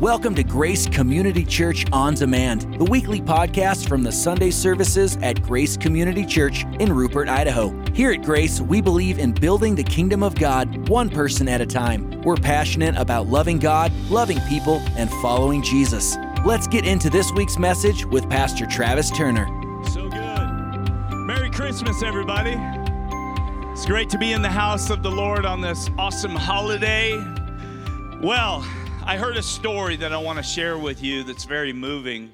Welcome to Grace Community Church On Demand, the weekly podcast from the Sunday services at Grace Community Church in Rupert, Idaho. Here at Grace, we believe in building the kingdom of God one person at a time. We're passionate about loving God, loving people, and following Jesus. Let's get into this week's message with Pastor Travis Turner. So good. Merry Christmas, everybody. It's great to be in the house of the Lord on this awesome holiday. Well, I heard a story that I want to share with you that's very moving.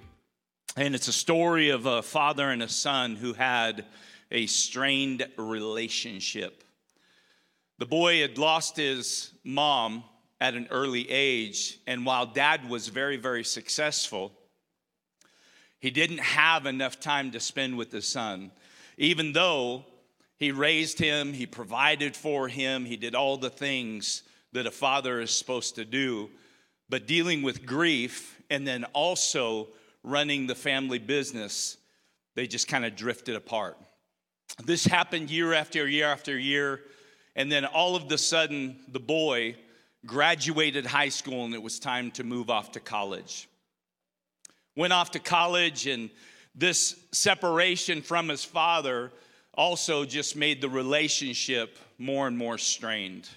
And it's a story of a father and a son who had a strained relationship. The boy had lost his mom at an early age, and while dad was very, very successful, he didn't have enough time to spend with his son. Even though he raised him, he provided for him, he did all the things that a father is supposed to do but dealing with grief and then also running the family business, they just kind of drifted apart. This happened year after year after year, and then all of the sudden, the boy graduated high school and it was time to move off to college. Went off to college, and this separation from his father also just made the relationship more and more strained.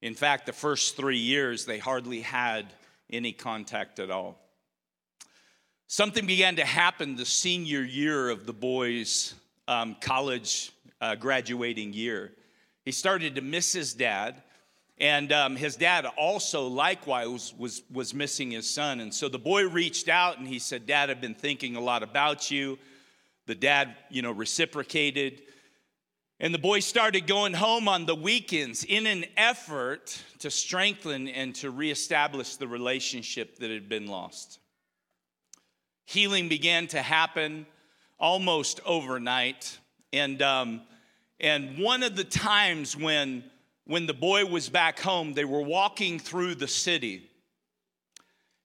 In fact, the first three years, they hardly had any contact at all. Something began to happen the senior year of the boy's um, college uh, graduating year. He started to miss his dad, and um, his dad also likewise was, was, was missing his son. And so the boy reached out and he said, Dad, I've been thinking a lot about you. The dad, you know, reciprocated. And the boy started going home on the weekends in an effort to strengthen and to reestablish the relationship that had been lost. Healing began to happen almost overnight. And, um, and one of the times when, when the boy was back home, they were walking through the city,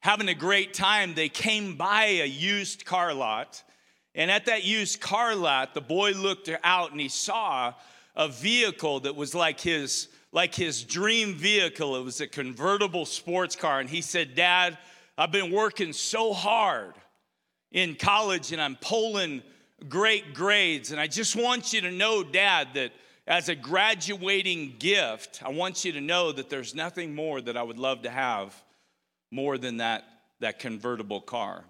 having a great time. They came by a used car lot and at that used car lot, the boy looked out and he saw a vehicle that was like his like his dream vehicle. It was a convertible sports car and he said, "Dad, I've been working so hard in college and I'm pulling great grades and I just want you to know, Dad, that as a graduating gift, I want you to know that there's nothing more that I would love to have more than that that convertible car."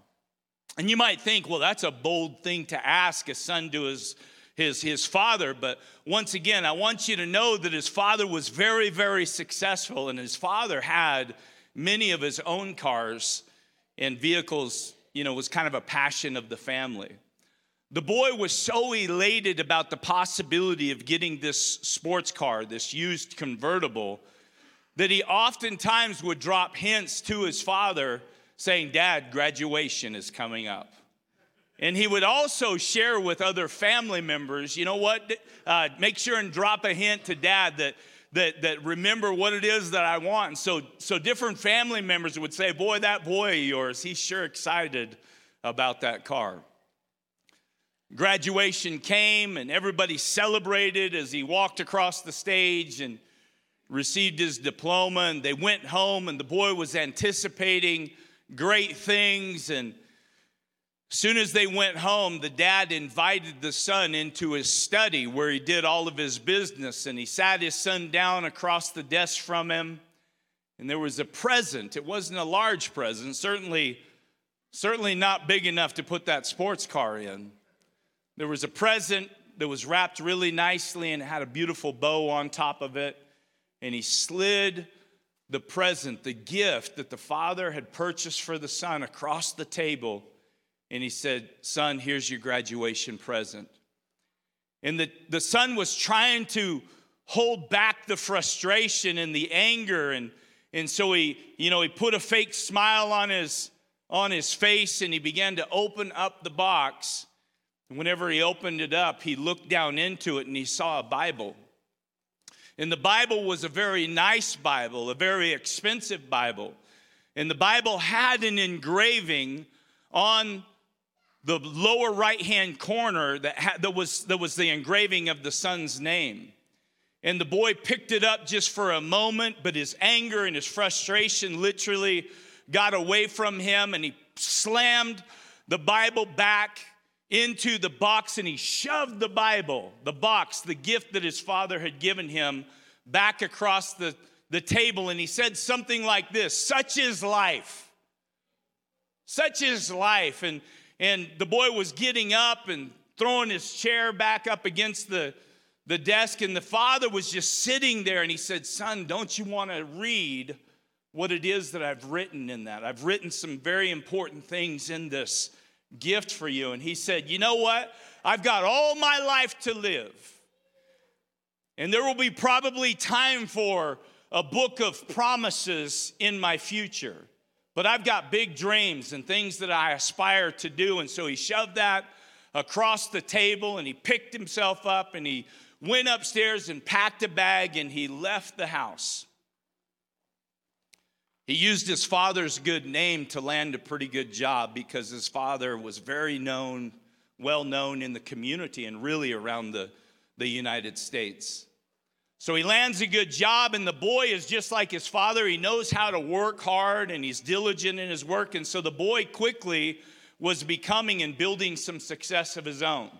And you might think, well, that's a bold thing to ask a son to his, his, his father. But once again, I want you to know that his father was very, very successful, and his father had many of his own cars and vehicles, you know, was kind of a passion of the family. The boy was so elated about the possibility of getting this sports car, this used convertible, that he oftentimes would drop hints to his father saying, Dad, graduation is coming up. And he would also share with other family members, you know what? Uh, make sure and drop a hint to dad that, that, that remember what it is that I want. And so, so different family members would say, Boy, that boy of yours, he's sure excited about that car. Graduation came and everybody celebrated as he walked across the stage and received his diploma. And they went home, and the boy was anticipating great things. And soon as they went home, the dad invited the son into his study where he did all of his business. And he sat his son down across the desk from him. And there was a present. It wasn't a large present, certainly, certainly not big enough to put that sports car in. There was a present that was wrapped really nicely and had a beautiful bow on top of it. And he slid the present, the gift that the father had purchased for the son across the table. And he said, Son, here's your graduation present. And the, the son was trying to hold back the frustration and the anger. And, and so he, you know, he put a fake smile on his, on his face and he began to open up the box. And whenever he opened it up, he looked down into it and he saw a Bible. And the Bible was a very nice Bible, a very expensive Bible. And the Bible had an engraving on the lower right hand corner that, had, that, was, that was the engraving of the son's name. And the boy picked it up just for a moment, but his anger and his frustration literally got away from him and he slammed the Bible back into the box and he shoved the Bible, the box, the gift that his father had given him, back across the, the table. And he said something like this Such is life. Such is life. And, and the boy was getting up and throwing his chair back up against the, the desk, and the father was just sitting there. And he said, Son, don't you want to read what it is that I've written in that? I've written some very important things in this gift for you. And he said, You know what? I've got all my life to live. And there will be probably time for a book of promises in my future. But I've got big dreams and things that I aspire to do. And so he shoved that across the table and he picked himself up and he went upstairs and packed a bag and he left the house. He used his father's good name to land a pretty good job because his father was very known, well known in the community and really around the, the United States. So he lands a good job, and the boy is just like his father. He knows how to work hard and he's diligent in his work. And so the boy quickly was becoming and building some success of his own.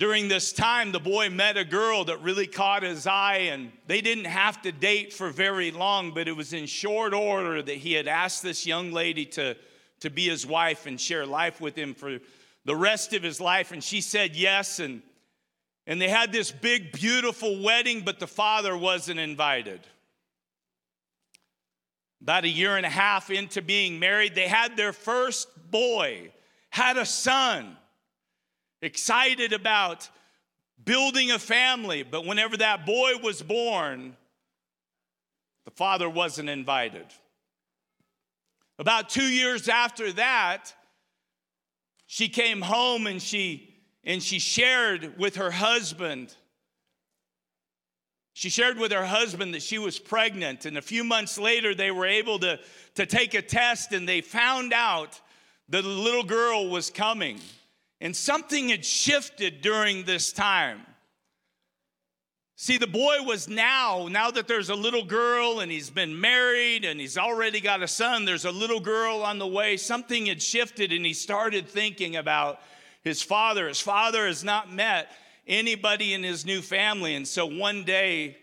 During this time, the boy met a girl that really caught his eye, and they didn't have to date for very long, but it was in short order that he had asked this young lady to, to be his wife and share life with him for the rest of his life. And she said yes, and, and they had this big, beautiful wedding, but the father wasn't invited. About a year and a half into being married, they had their first boy, had a son excited about building a family, but whenever that boy was born, the father wasn't invited. About two years after that, she came home and she and she shared with her husband. She shared with her husband that she was pregnant and a few months later they were able to, to take a test and they found out that a little girl was coming and something had shifted during this time. See, the boy was now, now that there's a little girl and he's been married and he's already got a son, there's a little girl on the way. Something had shifted and he started thinking about his father. His father has not met anybody in his new family. And so one day,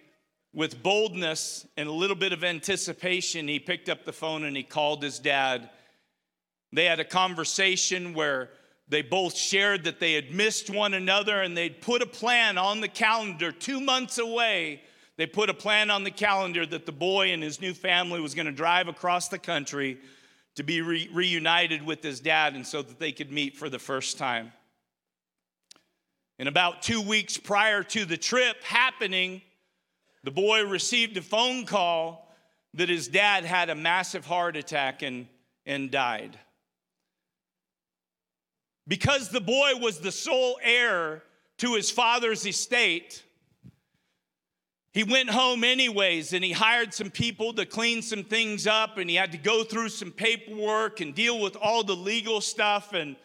with boldness and a little bit of anticipation, he picked up the phone and he called his dad. They had a conversation where they both shared that they had missed one another and they'd put a plan on the calendar two months away. They put a plan on the calendar that the boy and his new family was going to drive across the country to be re- reunited with his dad and so that they could meet for the first time. And about two weeks prior to the trip happening, the boy received a phone call that his dad had a massive heart attack and, and died. Because the boy was the sole heir to his father's estate, he went home anyways and he hired some people to clean some things up and he had to go through some paperwork and deal with all the legal stuff. And,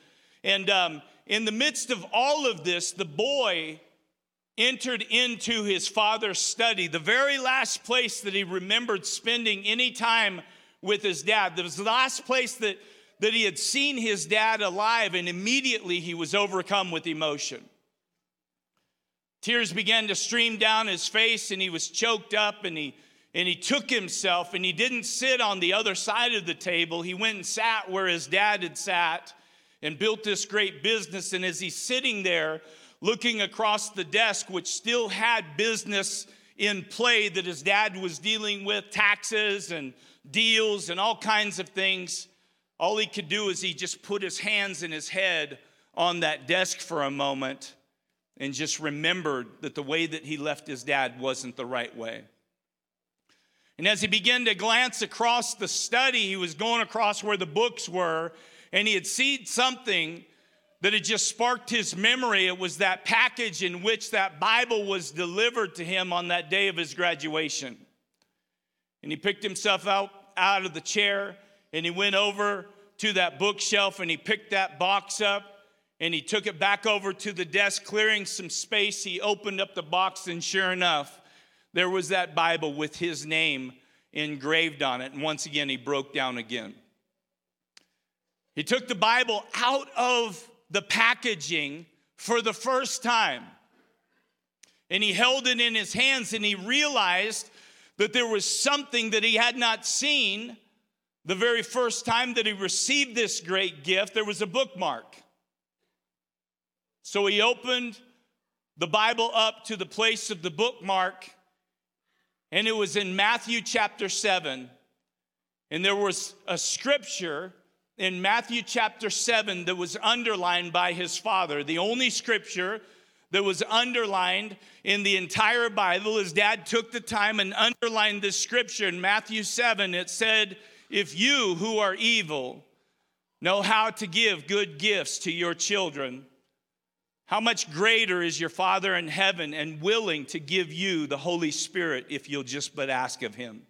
and um, in the midst of all of this, the boy entered into his father's study, the very last place that he remembered spending any time with his dad. It was the last place that that he had seen his dad alive, and immediately he was overcome with emotion. Tears began to stream down his face, and he was choked up, and he and he took himself and he didn't sit on the other side of the table. He went and sat where his dad had sat and built this great business. And as he's sitting there looking across the desk, which still had business in play that his dad was dealing with, taxes and deals and all kinds of things, all he could do is he just put his hands in his head on that desk for a moment and just remembered that the way that he left his dad wasn't the right way. And as he began to glance across the study, he was going across where the books were, and he had seen something that had just sparked his memory. It was that package in which that Bible was delivered to him on that day of his graduation. And he picked himself out, out of the chair and he went over to that bookshelf and he picked that box up and he took it back over to the desk, clearing some space. He opened up the box, and sure enough, there was that Bible with his name engraved on it. And once again, he broke down again. He took the Bible out of the packaging for the first time. And he held it in his hands and he realized that there was something that he had not seen the very first time that he received this great gift. There was a bookmark. So he opened the Bible up to the place of the bookmark, and it was in Matthew chapter 7. And there was a scripture in Matthew chapter 7 that was underlined by his father. The only scripture that was underlined in the entire Bible. His dad took the time and underlined this scripture in Matthew 7. It said, If you who are evil know how to give good gifts to your children, how much greater is your Father in heaven and willing to give you the Holy Spirit if you'll just but ask of Him?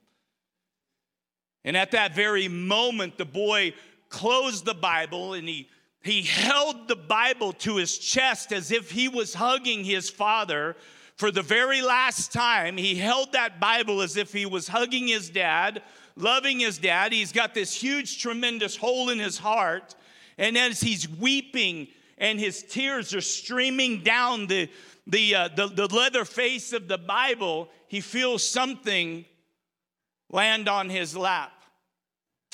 And at that very moment, the boy closed the Bible and he, he held the Bible to his chest as if he was hugging his father for the very last time. He held that Bible as if he was hugging his dad, loving his dad. He's got this huge, tremendous hole in his heart. And as he's weeping, and his tears are streaming down the, the, uh, the, the leather face of the Bible, he feels something land on his lap.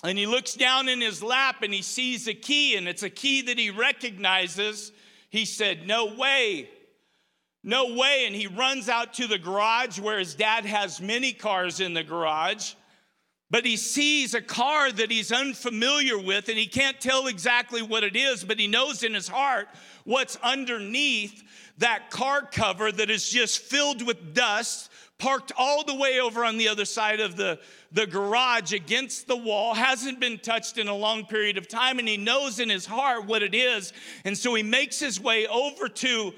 And he looks down in his lap and he sees a key, and it's a key that he recognizes. He said, No way. No way. And he runs out to the garage where his dad has many cars in the garage. But he sees a car that he's unfamiliar with and he can't tell exactly what it is, but he knows in his heart what's underneath that car cover that is just filled with dust, parked all the way over on the other side of the, the garage against the wall, hasn't been touched in a long period of time, and he knows in his heart what it is. And so he makes his way over to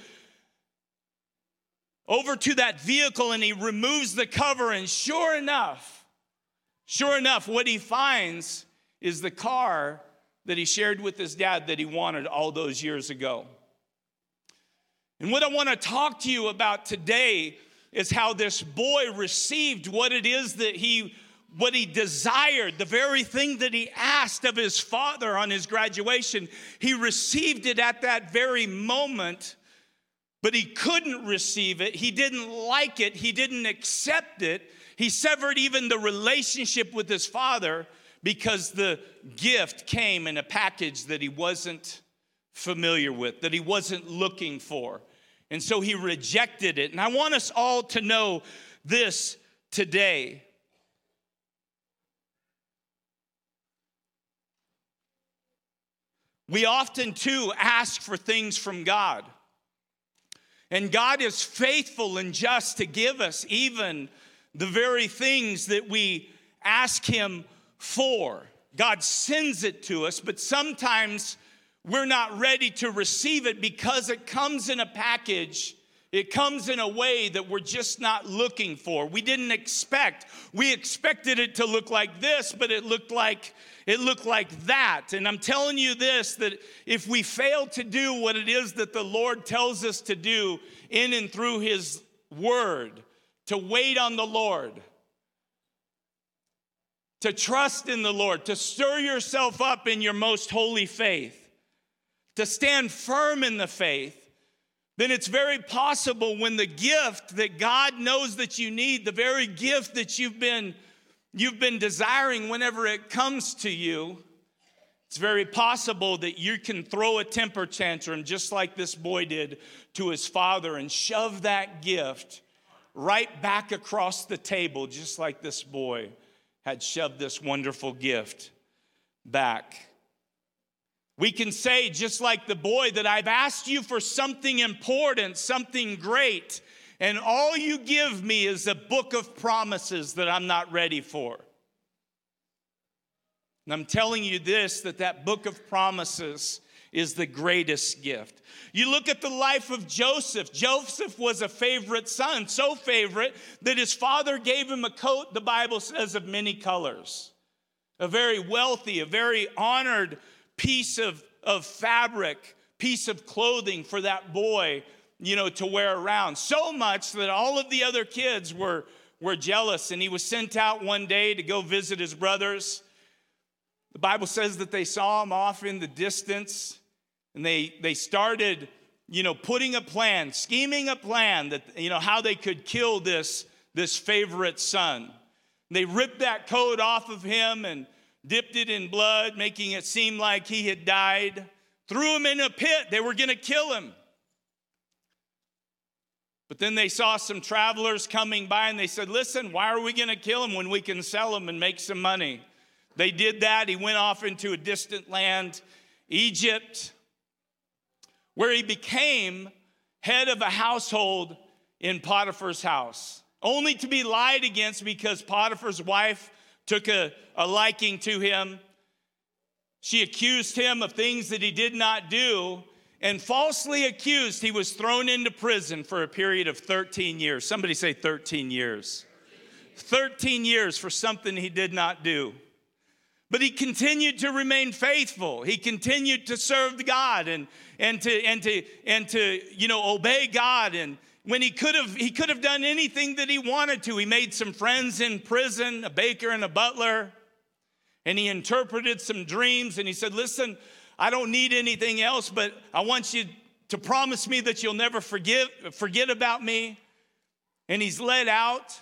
over to that vehicle and he removes the cover and sure enough Sure enough, what he finds is the car that he shared with his dad that he wanted all those years ago. And what I want to talk to you about today is how this boy received what it is that he what he desired, the very thing that he asked of his father on his graduation. He received it at that very moment, but he couldn't receive it. He didn't like it. He didn't accept it he severed even the relationship with his father because the gift came in a package that he wasn't familiar with, that he wasn't looking for. And so he rejected it. And I want us all to know this today. We often too ask for things from God. And God is faithful and just to give us even the very things that we ask Him for. God sends it to us, but sometimes we're not ready to receive it because it comes in a package. It comes in a way that we're just not looking for. We didn't expect. We expected it to look like this, but it looked like it looked like that. And I'm telling you this that if we fail to do what it is that the Lord tells us to do in and through his word, to wait on the Lord, to trust in the Lord, to stir yourself up in your most holy faith, to stand firm in the faith, then it's very possible when the gift that God knows that you need, the very gift that you've been you've been desiring whenever it comes to you, it's very possible that you can throw a temper tantrum just like this boy did to his father and shove that gift right back across the table, just like this boy had shoved this wonderful gift back. We can say, just like the boy, that I've asked you for something important, something great, and all you give me is a book of promises that I'm not ready for. And I'm telling you this that that book of promises is the greatest gift. You look at the life of Joseph. Joseph was a favorite son, so favorite that his father gave him a coat, the Bible says, of many colors. A very wealthy, a very honored piece of, of fabric, piece of clothing for that boy, you know, to wear around. So much that all of the other kids were, were jealous, and he was sent out one day to go visit his brothers. The Bible says that they saw him off in the distance, and they, they started, you know, putting a plan, scheming a plan that, you know, how they could kill this, this favorite son. They ripped that coat off of him and dipped it in blood, making it seem like he had died, threw him in a pit. They were going to kill him. But then they saw some travelers coming by and they said, Listen, why are we going to kill him when we can sell him and make some money? They did that. He went off into a distant land, Egypt, where he became head of a household in Potiphar's house, only to be lied against because Potiphar's wife took a, a liking to him. She accused him of things that he did not do and falsely accused, he was thrown into prison for a period of 13 years. Somebody say 13 years. 13 years for something he did not do. But he continued to remain faithful. He continued to serve God and, and to and to and to you know obey God. And when he could have he could have done anything that he wanted to. He made some friends in prison, a baker and a butler, and he interpreted some dreams. And he said, "Listen, I don't need anything else, but I want you to promise me that you'll never forgive, forget about me. And he's led out.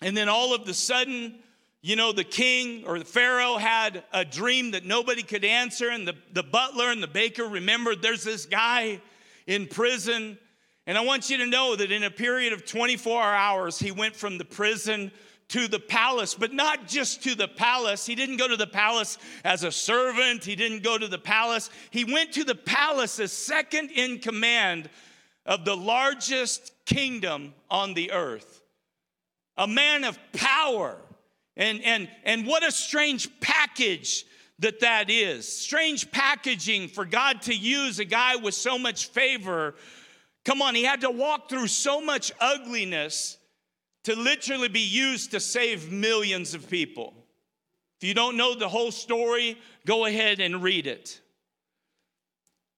And then all of the sudden, you know, the king or the Pharaoh had a dream that nobody could answer. And the, the butler and the baker remembered there's this guy in prison. And I want you to know that in a period of 24 hours, he went from the prison to the palace, but not just to the palace. He didn't go to the palace as a servant, he didn't go to the palace. He went to the palace as second in command of the largest kingdom on the earth. A man of power. And, and, and what a strange package that that is. Strange packaging for God to use a guy with so much favor. Come on, he had to walk through so much ugliness to literally be used to save millions of people. If you don't know the whole story, go ahead and read it.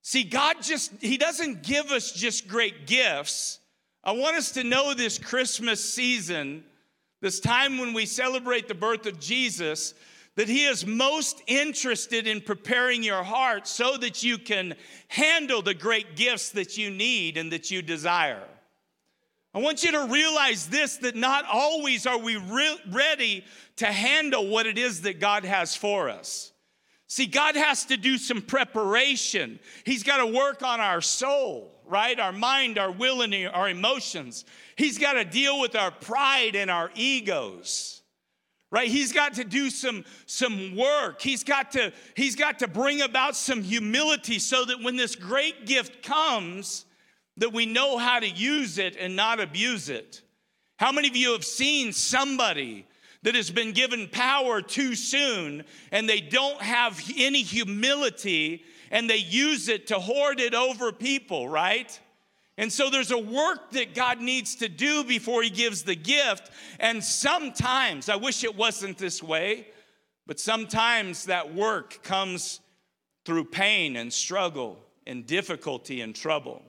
See, God just, He doesn't give us just great gifts. I want us to know this Christmas season, this time when we celebrate the birth of Jesus, that He is most interested in preparing your heart so that you can handle the great gifts that you need and that you desire. I want you to realize this that not always are we re- ready to handle what it is that God has for us. See, God has to do some preparation. He's got to work on our soul, right? Our mind, our will, and our emotions. He's got to deal with our pride and our egos. Right? He's got to do some, some work. He's got, to, he's got to bring about some humility so that when this great gift comes, that we know how to use it and not abuse it. How many of you have seen somebody that has been given power too soon and they don't have any humility and they use it to hoard it over people, right? And so there's a work that God needs to do before He gives the gift. And sometimes, I wish it wasn't this way, but sometimes that work comes through pain and struggle and difficulty and trouble.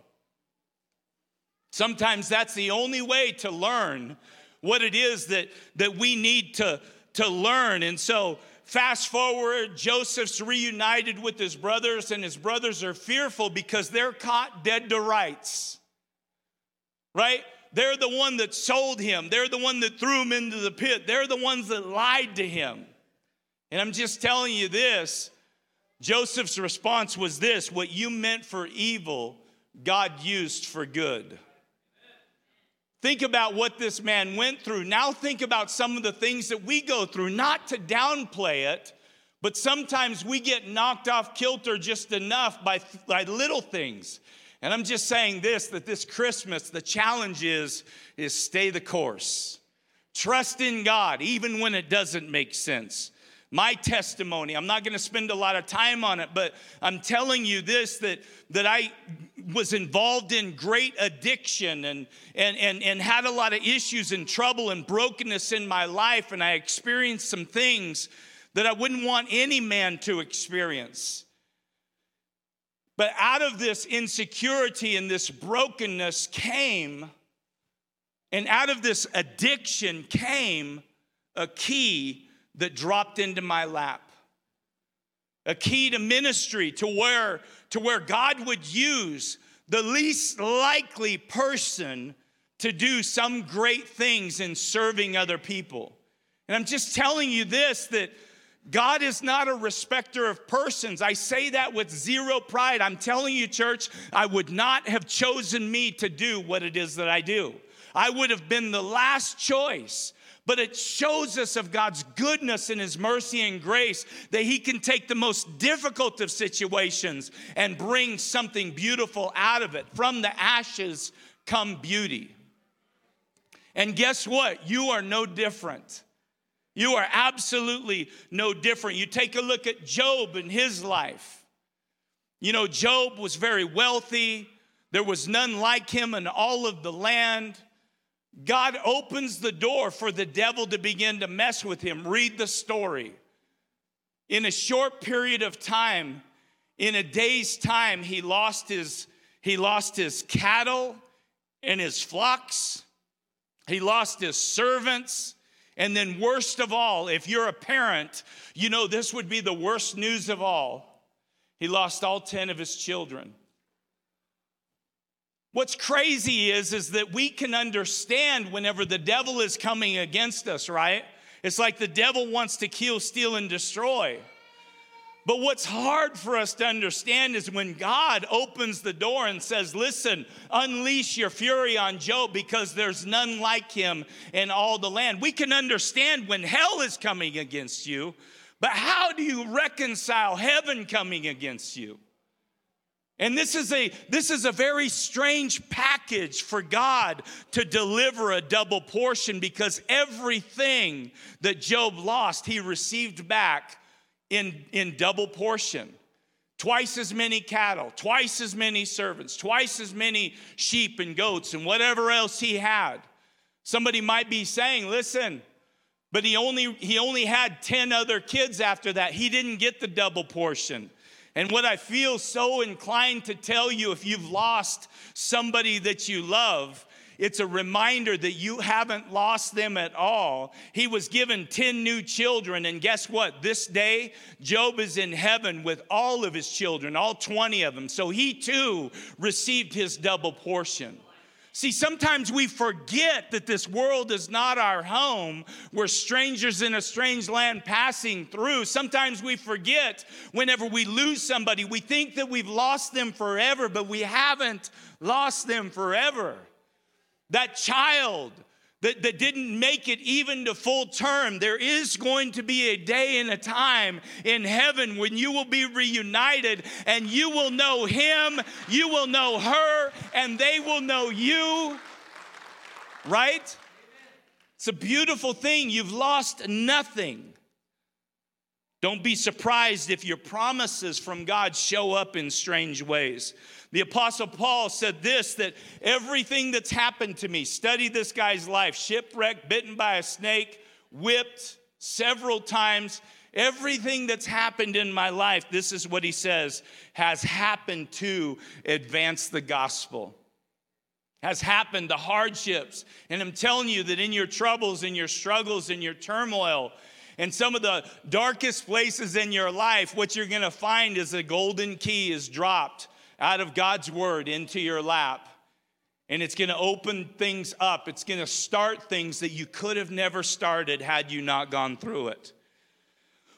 Sometimes that's the only way to learn what it is that, that we need to, to learn. And so, fast forward, Joseph's reunited with his brothers, and his brothers are fearful because they're caught dead to rights. Right? They're the one that sold him, they're the one that threw him into the pit, they're the ones that lied to him. And I'm just telling you this Joseph's response was this what you meant for evil, God used for good. Think about what this man went through. Now, think about some of the things that we go through, not to downplay it, but sometimes we get knocked off kilter just enough by, by little things. And I'm just saying this that this Christmas, the challenge is, is stay the course. Trust in God, even when it doesn't make sense my testimony. I'm not going to spend a lot of time on it, but I'm telling you this that, that I was involved in great addiction and, and, and, and had a lot of issues and trouble and brokenness in my life, and I experienced some things that I wouldn't want any man to experience. But out of this insecurity and this brokenness came And out of this addiction came a key that dropped into my lap. A key to ministry to where, to where God would use the least likely person to do some great things in serving other people. And I'm just telling you this that God is not a respecter of persons. I say that with zero pride. I'm telling you, church, I would not have chosen me to do what it is that I do. I would have been the last choice. But it shows us of God's goodness and His mercy and grace that He can take the most difficult of situations and bring something beautiful out of it. From the ashes come beauty. And guess what? You are no different. You are absolutely no different. You take a look at Job and his life. You know, Job was very wealthy, there was none like him in all of the land. God opens the door for the devil to begin to mess with him. Read the story. In a short period of time, in a day's time, he lost his, he lost his cattle and his flocks. He lost his servants. And then, worst of all, if you're a parent, you know this would be the worst news of all. He lost all 10 of his children. What's crazy is, is that we can understand whenever the devil is coming against us, right? It's like the devil wants to kill, steal, and destroy. But what's hard for us to understand is when God opens the door and says, Listen, unleash your fury on Job because there's none like him in all the land. We can understand when hell is coming against you, but how do you reconcile heaven coming against you? And this is a this is a very strange package for God to deliver a double portion because everything that Job lost he received back in, in double portion. Twice as many cattle, twice as many servants, twice as many sheep and goats, and whatever else he had. Somebody might be saying, listen, but he only he only had 10 other kids after that. He didn't get the double portion. And what I feel so inclined to tell you if you've lost somebody that you love it's a reminder that you haven't lost them at all. He was given 10 new children, and guess what? This day, Job is in heaven with all of his children, all 20 of them. So he too received his double portion. See, sometimes we forget that this world is not our home. We're strangers in a strange land passing through. Sometimes we forget whenever we lose somebody, we think that we've lost them forever, but we haven't lost them forever. That child that, that didn't make it even to full term, there is going to be a day and a time in heaven when you will be reunited and you will know him, you will know her, and they will know you. Right? It's a beautiful thing. You've lost nothing. Don't be surprised if your promises from God show up in strange ways. The Apostle Paul said this that everything that's happened to me, study this guy's life, shipwrecked, bitten by a snake, whipped several times, everything that's happened in my life, this is what he says, has happened to advance the gospel. Has happened, the hardships. And I'm telling you that in your troubles, in your struggles, in your turmoil, in some of the darkest places in your life, what you're gonna find is a golden key is dropped out of God's word into your lap. And it's going to open things up. It's going to start things that you could have never started had you not gone through it.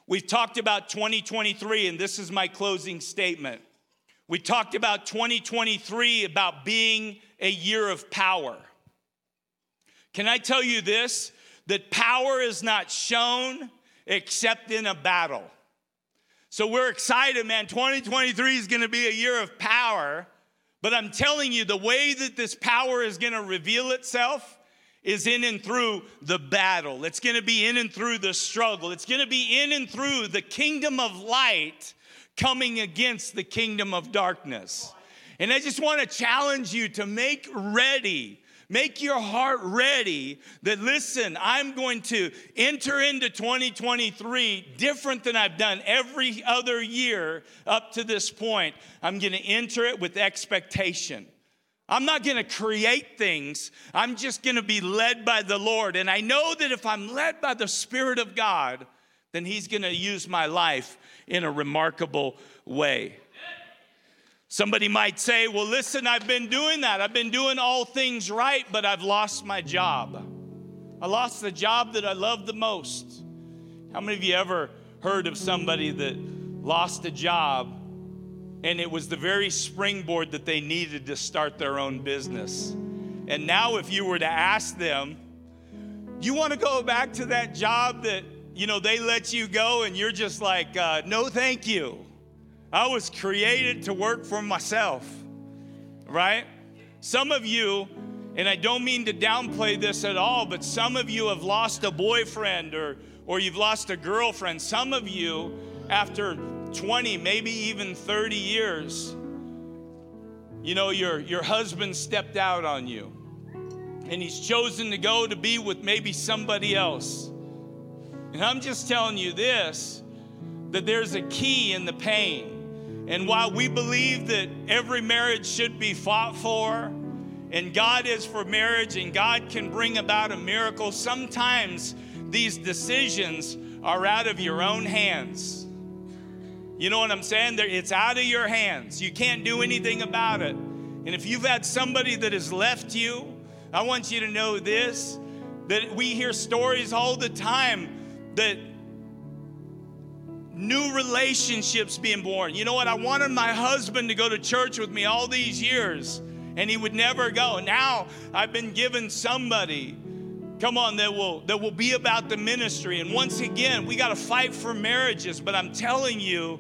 We've talked about 2023, and this is my closing statement. We talked about 2023 about being a year of power. Can I tell you this? That power is not shown except in a battle. So we're excited, man. 2023 is going to be a year of power. But I'm telling you, the way that this power is going to reveal itself is in and through the battle. It's going to be in and through the struggle. It's going to be in and through the kingdom of light coming against the kingdom of darkness. And I just want to challenge you to make ready Make your heart ready that, listen, I'm going to enter into 2023 different than I've done every other year up to this point. I'm going to enter it with expectation. I'm not going to create things. I'm just going to be led by the Lord. And I know that if I'm led by the Spirit of God, then He's going to use my life in a remarkable way. Somebody might say, Well, listen, I've been doing that. I've been doing all things right, but I've lost my job. I lost the job that I love the most. How many of you ever heard of somebody that lost a job and it was the very springboard that they needed to start their own business? And now, if you were to ask them, you want to go back to that job that, you know, they let you go and you're just like, uh, no, thank you. I was created to work for myself, right? Some of you, and I don't mean to downplay this at all, but some of you have lost a boyfriend or, or you've lost a girlfriend. Some of you, after 20, maybe even 30 years, you know, your, your husband stepped out on you and he's chosen to go to be with maybe somebody else. And I'm just telling you this that there's a key in the pain. And while we believe that every marriage should be fought for, and God is for marriage, and God can bring about a miracle, sometimes these decisions are out of your own hands. You know what I'm saying? It's out of your hands. You can't do anything about it. And if you've had somebody that has left you, I want you to know this that we hear stories all the time that new relationships being born. You know what? I wanted my husband to go to church with me all these years, and he would never go. Now I've been given somebody, come on, that will that will be about the ministry. And once again, we got to fight for marriages. But I'm telling you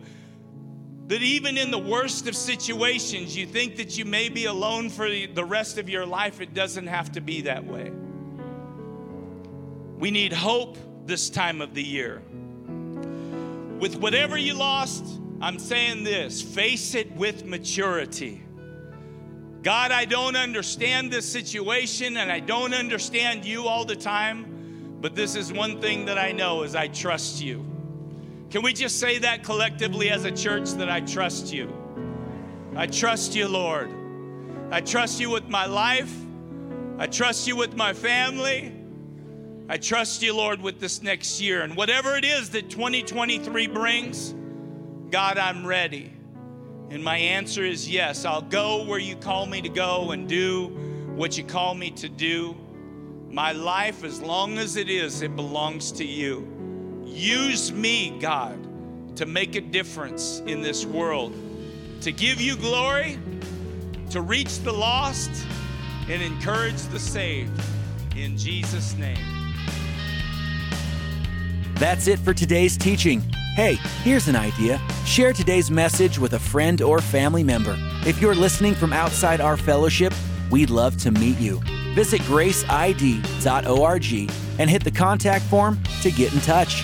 that even in the worst of situations, you think that you may be alone for the rest of your life. It doesn't have to be that way. We need hope this time of the year. With whatever you lost, I'm saying this face it with maturity. God, I don't understand this situation and I don't understand you all the time, but this is one thing that I know is I trust you. Can we just say that collectively as a church that I trust you? I trust you, Lord. I trust you with my life. I trust you with my family. I trust you, Lord, with this next year. And whatever it is that 2023 brings, God, I'm ready. And my answer is yes. I'll go where you call me to go and do what you call me to do. My life, as long as it is, it belongs to you. Use me, God, to make a difference in this world, to give you glory, to reach the lost, and encourage the saved. In Jesus' name. That's it for today's teaching. Hey, here's an idea. Share today's message with a friend or family member. If you're listening from outside our fellowship, we'd love to meet you. Visit graceid.org and hit the contact form to get in touch.